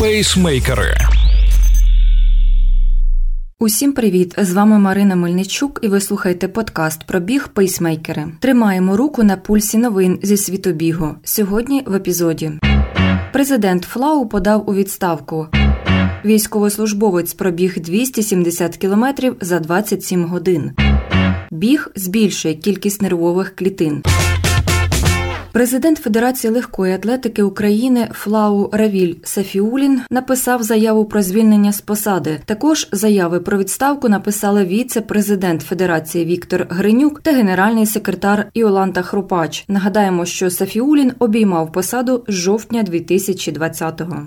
Пейсмейкери. Усім привіт! З вами Марина Мельничук, і ви слухаєте подкаст про біг пейсмейкери. Тримаємо руку на пульсі новин зі світу бігу. Сьогодні в епізоді. Президент Флау подав у відставку. Військовослужбовець пробіг 270 кілометрів за 27 годин. Біг збільшує кількість нервових клітин. Президент Федерації легкої атлетики України Флау Равіль Сафіулін написав заяву про звільнення з посади. Також заяви про відставку написали віце-президент Федерації Віктор Гринюк та генеральний секретар Іоланта Хрупач. Нагадаємо, що Сафіулін обіймав посаду з жовтня 2020-го.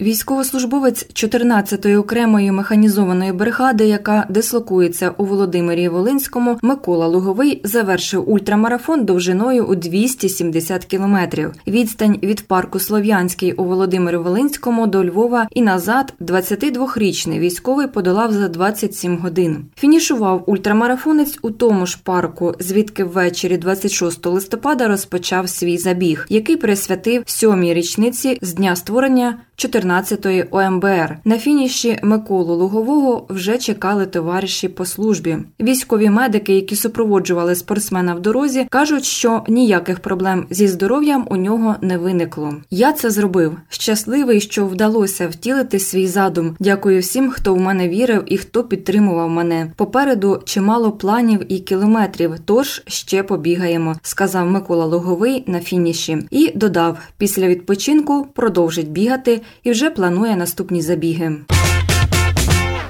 Військовослужбовець 14-ї окремої механізованої бригади, яка дислокується у Володимирі Волинському, Микола Луговий завершив ультрамарафон довжиною у 270 кілометрів. Відстань від парку Слов'янський у Володимирі Волинському до Львова і назад 22-річний військовий подолав за 27 годин. Фінішував ультрамарафонець у тому ж парку, звідки ввечері 26 листопада розпочав свій забіг, який присвятив сьомій річниці з дня створення 14-ї ОМБР. На фініші Миколу Лугового вже чекали товариші по службі. Військові медики, які супроводжували спортсмена в дорозі, кажуть, що ніяких проблем зі здоров'ям у нього не виникло. Я це зробив. Щасливий, що вдалося втілити свій задум. Дякую всім, хто в мене вірив і хто підтримував мене. Попереду чимало планів і кілометрів. Тож ще побігаємо, сказав Микола Луговий на фініші і додав: після відпочинку продовжить бігати і вже планує наступні забіги.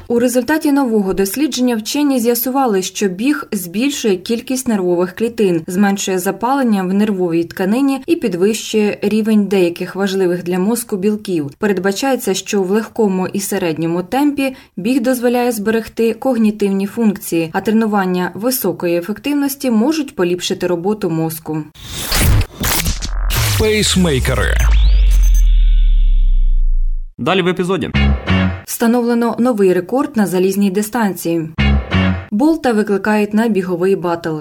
У результаті нового дослідження вчені з'ясували, що біг збільшує кількість нервових клітин, зменшує запалення в нервовій тканині і підвищує рівень деяких важливих для мозку білків. Передбачається, що в легкому і середньому темпі біг дозволяє зберегти когнітивні функції, а тренування високої ефективності можуть поліпшити роботу мозку. Пейсмейкери. Далі в епізоді встановлено новий рекорд на залізній дистанції. Болта викликають на біговий батл.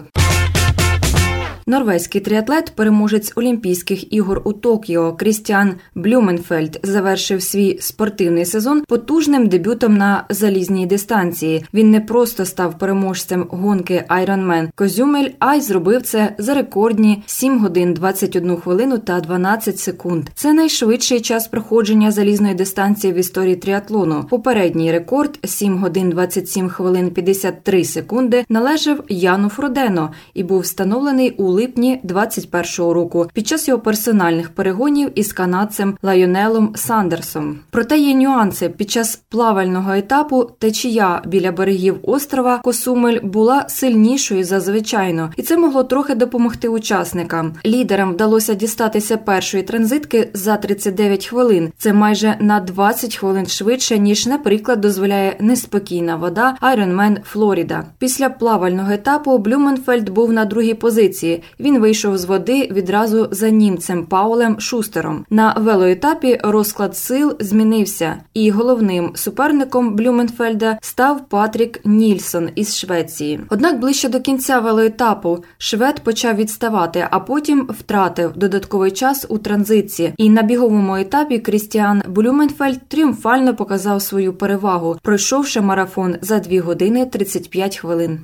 Норвезький тріатлет, переможець Олімпійських ігор у Токіо Крістіан Блюменфельд завершив свій спортивний сезон потужним дебютом на залізній дистанції. Він не просто став переможцем гонки Ironman Козюмель, а й зробив це за рекордні 7 годин 21 хвилину та 12 секунд. Це найшвидший час проходження залізної дистанції в історії тріатлону. Попередній рекорд 7 годин 27 хвилин 53 секунди належав Яну Фродено і був встановлений у липні 21-го року під час його персональних перегонів із канадцем Лайонелом Сандерсом. Проте є нюанси під час плавального етапу течія біля берегів острова Косумель була сильнішою за звичайно, і це могло трохи допомогти учасникам. Лідерам вдалося дістатися першої транзитки за 39 хвилин. Це майже на 20 хвилин швидше ніж, наприклад, дозволяє неспокійна вода Ironman Флоріда. Після плавального етапу Блюменфельд був на другій позиції. Він вийшов з води відразу за німцем Паулем Шустером. На велоетапі розклад сил змінився, і головним суперником Блюменфельда став Патрік Нільсон із Швеції. Однак ближче до кінця велоетапу швед почав відставати, а потім втратив додатковий час у транзиції. І на біговому етапі Крістіан Блюменфельд тріумфально показав свою перевагу, пройшовши марафон за 2 години 35 хвилин.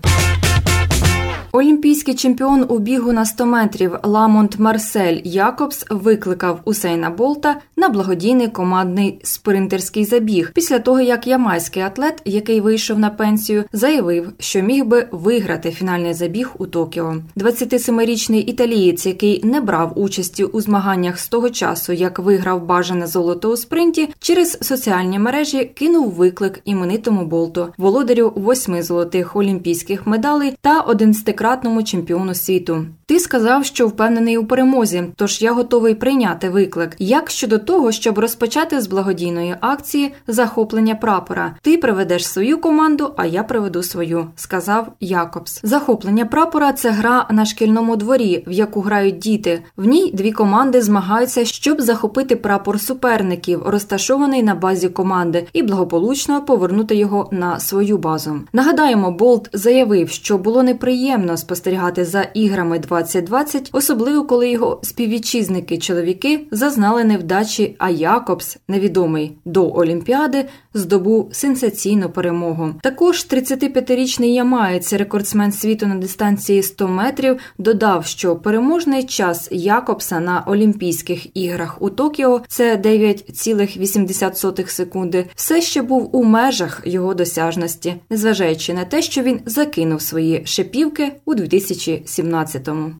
Олімпійський чемпіон у бігу на 100 метрів Ламонт Марсель Якобс викликав Усейна Болта на благодійний командний спринтерський забіг після того, як ямайський атлет, який вийшов на пенсію, заявив, що міг би виграти фінальний забіг у Токіо. 27-річний італієць, який не брав участі у змаганнях з того часу, як виграв бажане золото у спринті, через соціальні мережі кинув виклик іменитому болту, володарю восьми золотих олімпійських медалей та 11 десятикратному чемпіону світу. Ти сказав, що впевнений у перемозі, тож я готовий прийняти виклик. Як щодо того, щоб розпочати з благодійної акції захоплення прапора, ти приведеш свою команду, а я приведу свою, сказав Якобс. Захоплення прапора це гра на шкільному дворі, в яку грають діти. В ній дві команди змагаються, щоб захопити прапор суперників, розташований на базі команди, і благополучно повернути його на свою базу. Нагадаємо, Болт заявив, що було неприємно спостерігати за іграми 20 2020, особливо коли його співвітчизники-чоловіки зазнали невдачі, а Якобс, невідомий до Олімпіади, здобув сенсаційну перемогу. Також 35-річний ямаєць, рекордсмен світу на дистанції 100 метрів, додав, що переможний час Якобса на Олімпійських іграх у Токіо це 9,8 секунди. Все ще був у межах його досяжності, незважаючи на те, що він закинув свої шипівки у 2017-му.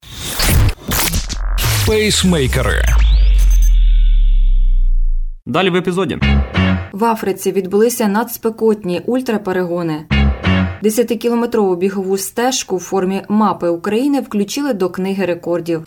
Пейсмейкери. Далі в епізоді. В Африці відбулися надспекотні ультраперегони. Десятикілометрову бігову стежку в формі мапи України включили до книги рекордів.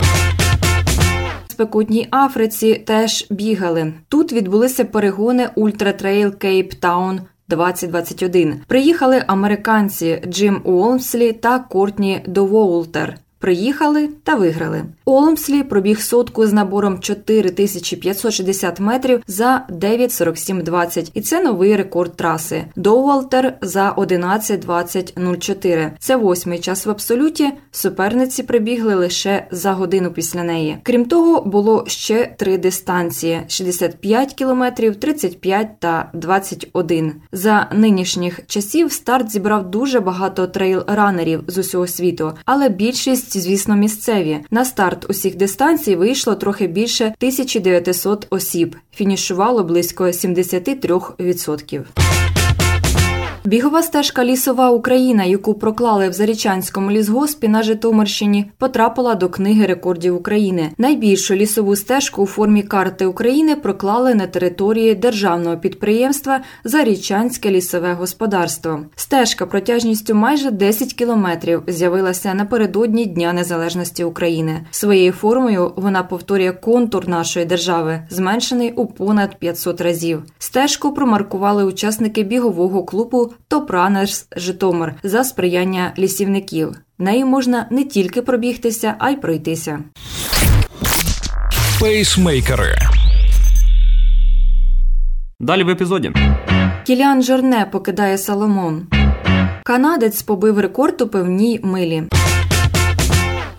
Спекотній Африці теж бігали. Тут відбулися перегони Ультратрейл Кейптаун 2021. Приїхали американці Джим Уолмслі та Кортні Довоултер. Приїхали та виграли. Олмслі пробіг сотку з набором 4560 метрів за 9.47.20. І це новий рекорд траси. Доуалтер за 11.20.04. Це восьмий час в абсолюті. Суперниці прибігли лише за годину після неї. Крім того, було ще три дистанції: 65 кілометрів, 35 та 21. За нинішніх часів старт зібрав дуже багато трейл-ранерів з усього світу, але більшість звісно, місцеві. На старт усіх дистанцій вийшло трохи більше 1900 осіб. Фінішувало близько 73%. Бігова стежка Лісова Україна, яку проклали в Зарічанському лісгоспі на Житомирщині, потрапила до книги рекордів України. Найбільшу лісову стежку у формі карти України проклали на території державного підприємства Зарічанське лісове господарство. Стежка протяжністю майже 10 кілометрів з'явилася напередодні Дня Незалежності України. Своєю формою вона повторює контур нашої держави, зменшений у понад 500 разів. Стежку промаркували учасники бігового клубу Топранерс Житомир за сприяння лісівників. Нею можна не тільки пробігтися, а й пройтися. Пейсмейкери. Далі в епізоді. Кіліан Жорне покидає Salomon. Канадець побив рекорд у пивній милі.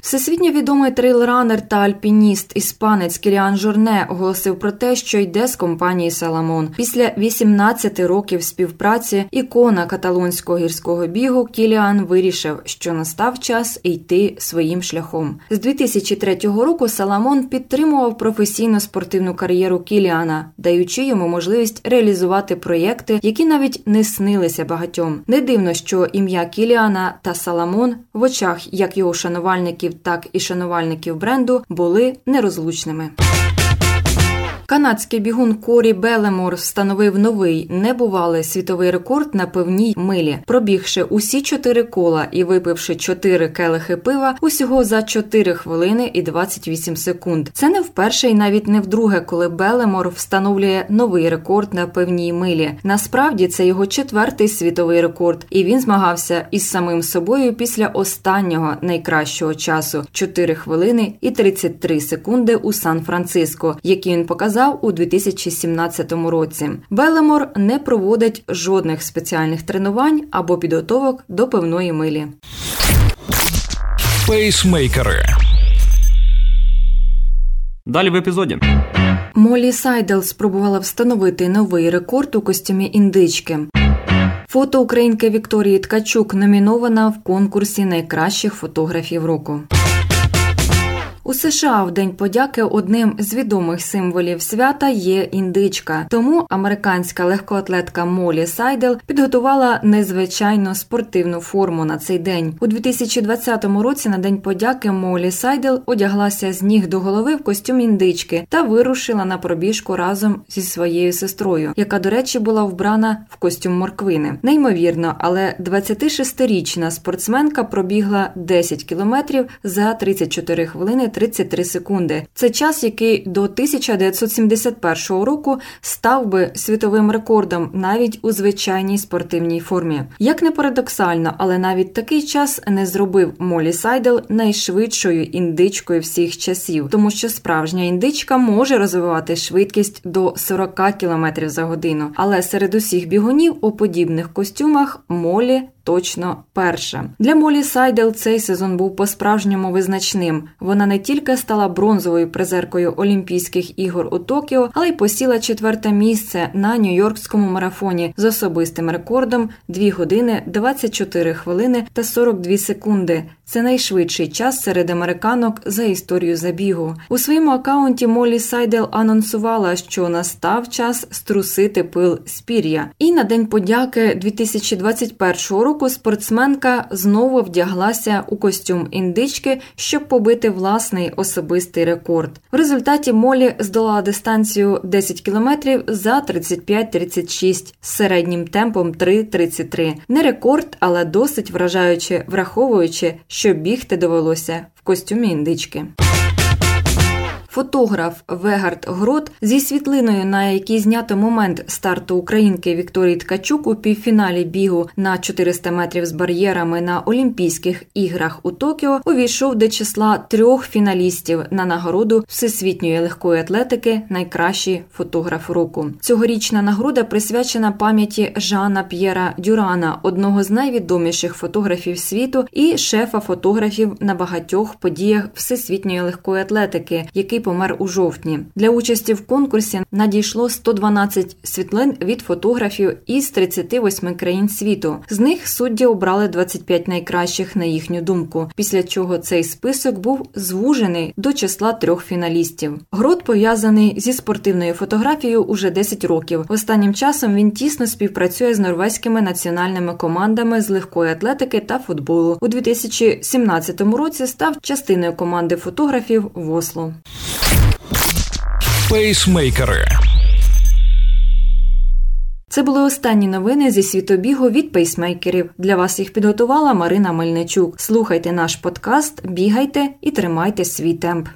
Всесвітньо відомий трейлранер та альпініст іспанець Кіліан Жорне оголосив про те, що йде з компанії Salomon. Після 18 років співпраці ікона каталонського гірського бігу Кіліан вирішив, що настав час йти своїм шляхом. З 2003 року Salomon підтримував професійну спортивну кар'єру Кіліана, даючи йому можливість реалізувати проєкти, які навіть не снилися багатьом. Не дивно, що ім'я Кіліана та Саламон в очах як його шанувальників так і шанувальників бренду були нерозлучними. Канадський бігун Корі Белемор встановив новий небувалий світовий рекорд на певній милі, пробігши усі чотири кола і випивши чотири келихи пива усього за 4 хвилини і 28 секунд. Це не вперше і навіть не вдруге, коли Белемор встановлює новий рекорд на певній милі. Насправді це його четвертий світовий рекорд, і він змагався із самим собою після останнього найкращого часу 4 хвилини і 33 секунди у Сан-Франциско, який він показав сказав у 2017 році. Белемор не проводить жодних спеціальних тренувань або підготовок до певної милі. Пейсмейкери. Далі в епізоді. Молі Сайдел спробувала встановити новий рекорд у костюмі індички. Фото українки Вікторії Ткачук номінована в конкурсі найкращих фотографів року. У США в День подяки одним з відомих символів свята є індичка. Тому американська легкоатлетка Молі Сайдел підготувала незвичайну спортивну форму на цей день. У 2020 році на день подяки Молі Сайдел одяглася з ніг до голови в костюм індички та вирушила на пробіжку разом зі своєю сестрою, яка, до речі, була вбрана в костюм морквини. Неймовірно, але 26-річна спортсменка пробігла 10 кілометрів за 34 хвилини 33 секунди. Це час, який до 1971 року став би світовим рекордом навіть у звичайній спортивній формі. Як не парадоксально, але навіть такий час не зробив Молі Сайдел найшвидшою індичкою всіх часів, тому що справжня індичка може розвивати швидкість до 40 км за годину. Але серед усіх бігунів у подібних костюмах Молі точно перша. Для Молі Сайдел цей сезон був по-справжньому визначним. Вона не тільки стала бронзовою призеркою Олімпійських ігор у Токіо, але й посіла четверте місце на Нью-Йоркському марафоні з особистим рекордом 2 години 24 хвилини та 42 секунди. Це найшвидший час серед американок за історію забігу. У своєму акаунті Молі Сайдел анонсувала, що настав час струсити пил з пір'я. І на день подяки 2021 року спортсменка знову вдяглася у костюм індички, щоб побити власний особистий рекорд. В результаті Молі здолала дистанцію 10 кілометрів за 35-36 з середнім темпом 3.33. Не рекорд, але досить вражаюче, враховуючи що бігти довелося в костюмі індички. Фотограф Вегард Грот зі світлиною, на якій знято момент старту українки Вікторії Ткачук у півфіналі бігу на 400 метрів з бар'єрами на Олімпійських іграх у Токіо, увійшов до числа трьох фіналістів на нагороду всесвітньої легкої атлетики Найкращий фотограф року. Цьогорічна нагорода присвячена пам'яті Жана П'єра Дюрана, одного з найвідоміших фотографів світу і шефа фотографів на багатьох подіях всесвітньої легкої атлетики, який помер у жовтні. Для участі в конкурсі надійшло 112 світлин від фотографів із 38 країн світу. З них судді обрали 25 найкращих на їхню думку. Після чого цей список був звужений до числа трьох фіналістів. Грот пов'язаний зі спортивною фотографією уже 10 років. Останнім часом він тісно співпрацює з норвезькими національними командами з легкої атлетики та футболу. У 2017 році став частиною команди фотографів в Осло. Пейсмейкери. Це були останні новини зі світобігу від пейсмейкерів. Для вас їх підготувала Марина Мельничук. Слухайте наш подкаст, бігайте і тримайте свій темп.